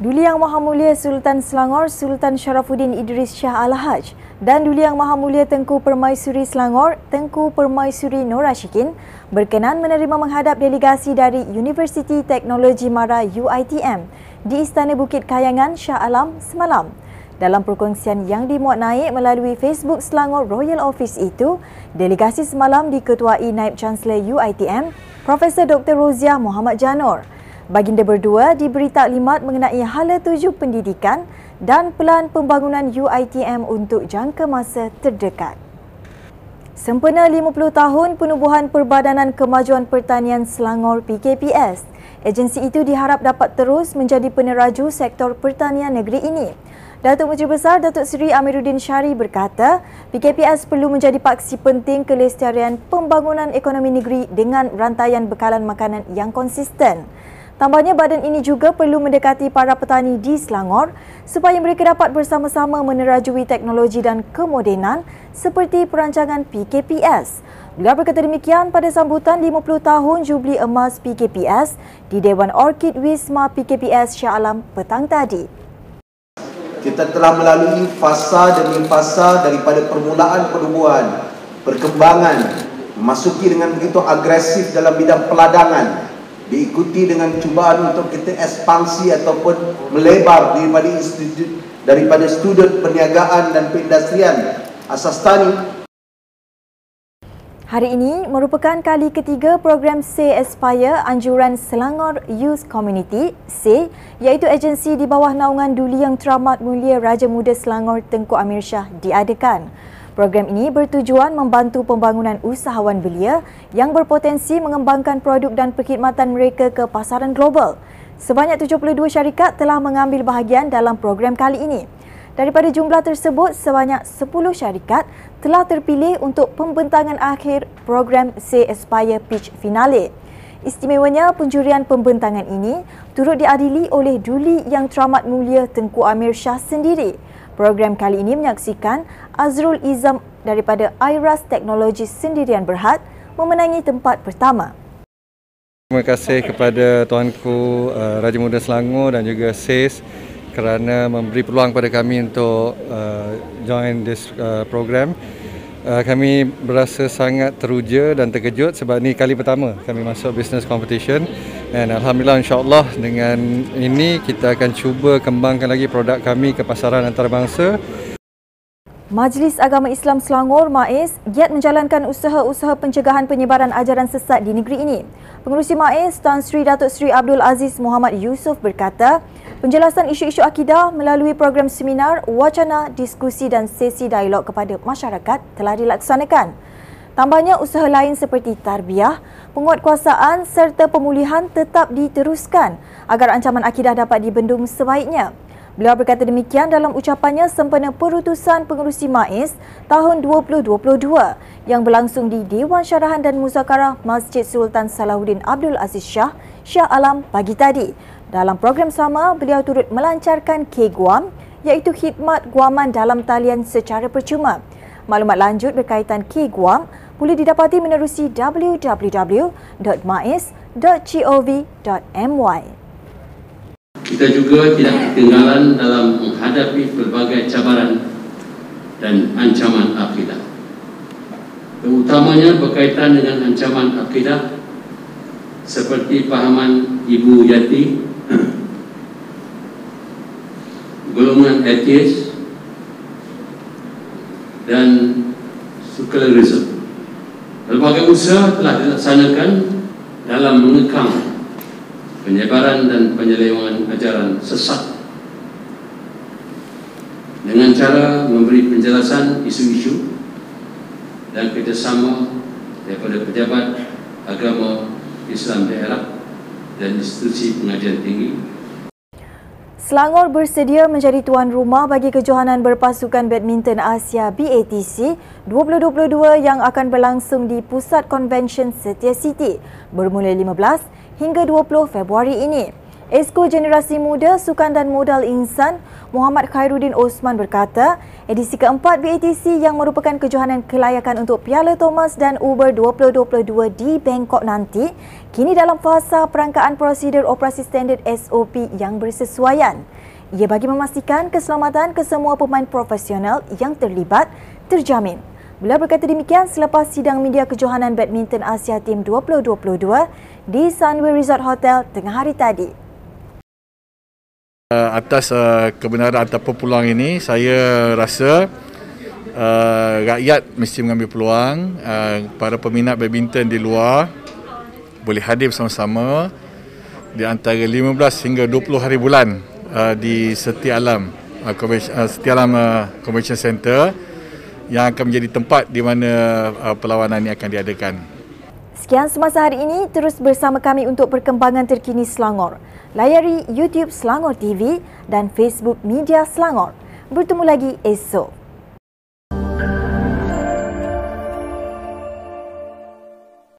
Duli Yang Maha Mulia Sultan Selangor Sultan Sharafuddin Idris Shah Al-Haj dan Duli Yang Maha Mulia Tengku Permaisuri Selangor Tengku Permaisuri Nur Rashikin berkenan menerima menghadap delegasi dari Universiti Teknologi Mara UITM di Istana Bukit Kayangan Shah Alam semalam. Dalam perkongsian yang dimuat naik melalui Facebook Selangor Royal Office itu, delegasi semalam diketuai Naib Chancellor UITM, Profesor Dr. Roziah Muhammad Janor. Baginda berdua diberi taklimat mengenai hala tuju pendidikan dan pelan pembangunan UITM untuk jangka masa terdekat. Sempena 50 tahun penubuhan Perbadanan Kemajuan Pertanian Selangor PKPS, agensi itu diharap dapat terus menjadi peneraju sektor pertanian negeri ini. Datuk Menteri Besar Datuk Seri Amiruddin Syari berkata, PKPS perlu menjadi paksi penting kelestarian pembangunan ekonomi negeri dengan rantaian bekalan makanan yang konsisten. Tambahnya badan ini juga perlu mendekati para petani di Selangor supaya mereka dapat bersama-sama menerajui teknologi dan kemodenan seperti perancangan PKPS. Beliau berkata demikian pada sambutan 50 tahun Jubli Emas PKPS di Dewan Orkid Wisma PKPS Shah Alam petang tadi. Kita telah melalui fasa demi fasa daripada permulaan penubuhan, perkembangan, memasuki dengan begitu agresif dalam bidang peladangan, diikuti dengan cubaan untuk kita ekspansi ataupun melebar daripada institut daripada student perniagaan dan perindustrian asas tani Hari ini merupakan kali ketiga program Say Aspire Anjuran Selangor Youth Community Say iaitu agensi di bawah naungan Duli Yang Teramat Mulia Raja Muda Selangor Tengku Amir Shah diadakan. Program ini bertujuan membantu pembangunan usahawan belia yang berpotensi mengembangkan produk dan perkhidmatan mereka ke pasaran global. Sebanyak 72 syarikat telah mengambil bahagian dalam program kali ini. Daripada jumlah tersebut, sebanyak 10 syarikat telah terpilih untuk pembentangan akhir program Say Aspire Pitch Finale. Istimewanya, penjurian pembentangan ini turut diadili oleh Duli Yang Teramat Mulia Tengku Amir Shah sendiri. Program kali ini menyaksikan Azrul Izam daripada IRAS Teknologi Sendirian Berhad memenangi tempat pertama. Terima kasih kepada Tuanku uh, Raja Muda Selangor dan juga SES kerana memberi peluang kepada kami untuk uh, join this uh, program. Kami berasa sangat teruja dan terkejut sebab ini kali pertama kami masuk business competition dan alhamdulillah insyaallah dengan ini kita akan cuba kembangkan lagi produk kami ke pasaran antarabangsa. Majlis Agama Islam Selangor MAIS giat menjalankan usaha-usaha pencegahan penyebaran ajaran sesat di negeri ini. Pengurusi MAIS Tan Sri Datuk Sri Abdul Aziz Muhammad Yusof berkata, Penjelasan isu-isu akidah melalui program seminar, wacana, diskusi dan sesi dialog kepada masyarakat telah dilaksanakan. Tambahnya usaha lain seperti tarbiyah, penguatkuasaan serta pemulihan tetap diteruskan agar ancaman akidah dapat dibendung sebaiknya. Beliau berkata demikian dalam ucapannya sempena perutusan pengurusi MAIS tahun 2022 yang berlangsung di Dewan Syarahan dan Muzakarah Masjid Sultan Salahuddin Abdul Aziz Shah, Shah Alam pagi tadi. Dalam program sama, beliau turut melancarkan K-Guam iaitu khidmat guaman dalam talian secara percuma. Maklumat lanjut berkaitan K-Guam boleh didapati menerusi www.mais.gov.my. Kita juga tidak ketinggalan dalam menghadapi berbagai cabaran dan ancaman akidah. Terutamanya berkaitan dengan ancaman akidah seperti pahaman Ibu Yati golongan atheist dan secularism. Berbagai usaha telah dilaksanakan dalam mengekang penyebaran dan penyelewangan ajaran sesat dengan cara memberi penjelasan isu-isu dan kerjasama daripada pejabat agama Islam daerah dan institusi pengajian tinggi. Selangor bersedia menjadi tuan rumah bagi kejohanan berpasukan badminton Asia BATC 2022 yang akan berlangsung di Pusat Convention Setia City bermula 15 hingga 20 Februari ini. Esko Generasi Muda Sukan dan Modal Insan Muhammad Khairuddin Osman berkata, Edisi keempat BATC yang merupakan kejohanan kelayakan untuk Piala Thomas dan Uber 2022 di Bangkok nanti kini dalam fasa perangkaan prosedur operasi standard SOP yang bersesuaian. Ia bagi memastikan keselamatan kesemua pemain profesional yang terlibat terjamin. Beliau berkata demikian selepas sidang media kejohanan badminton Asia Team 2022 di Sunway Resort Hotel tengah hari tadi. Uh, atas uh, kebenaran ataupun peluang ini saya rasa uh, rakyat mesti mengambil peluang uh, para peminat badminton di luar boleh hadir bersama-sama di antara 15 hingga 20 hari bulan uh, di Seti Alam uh, uh, Seti Alam uh, Convention Center yang akan menjadi tempat di mana uh, perlawanan ini akan diadakan. Sekian semasa hari ini terus bersama kami untuk perkembangan terkini Selangor. Layari YouTube Selangor TV dan Facebook Media Selangor. Bertemu lagi esok.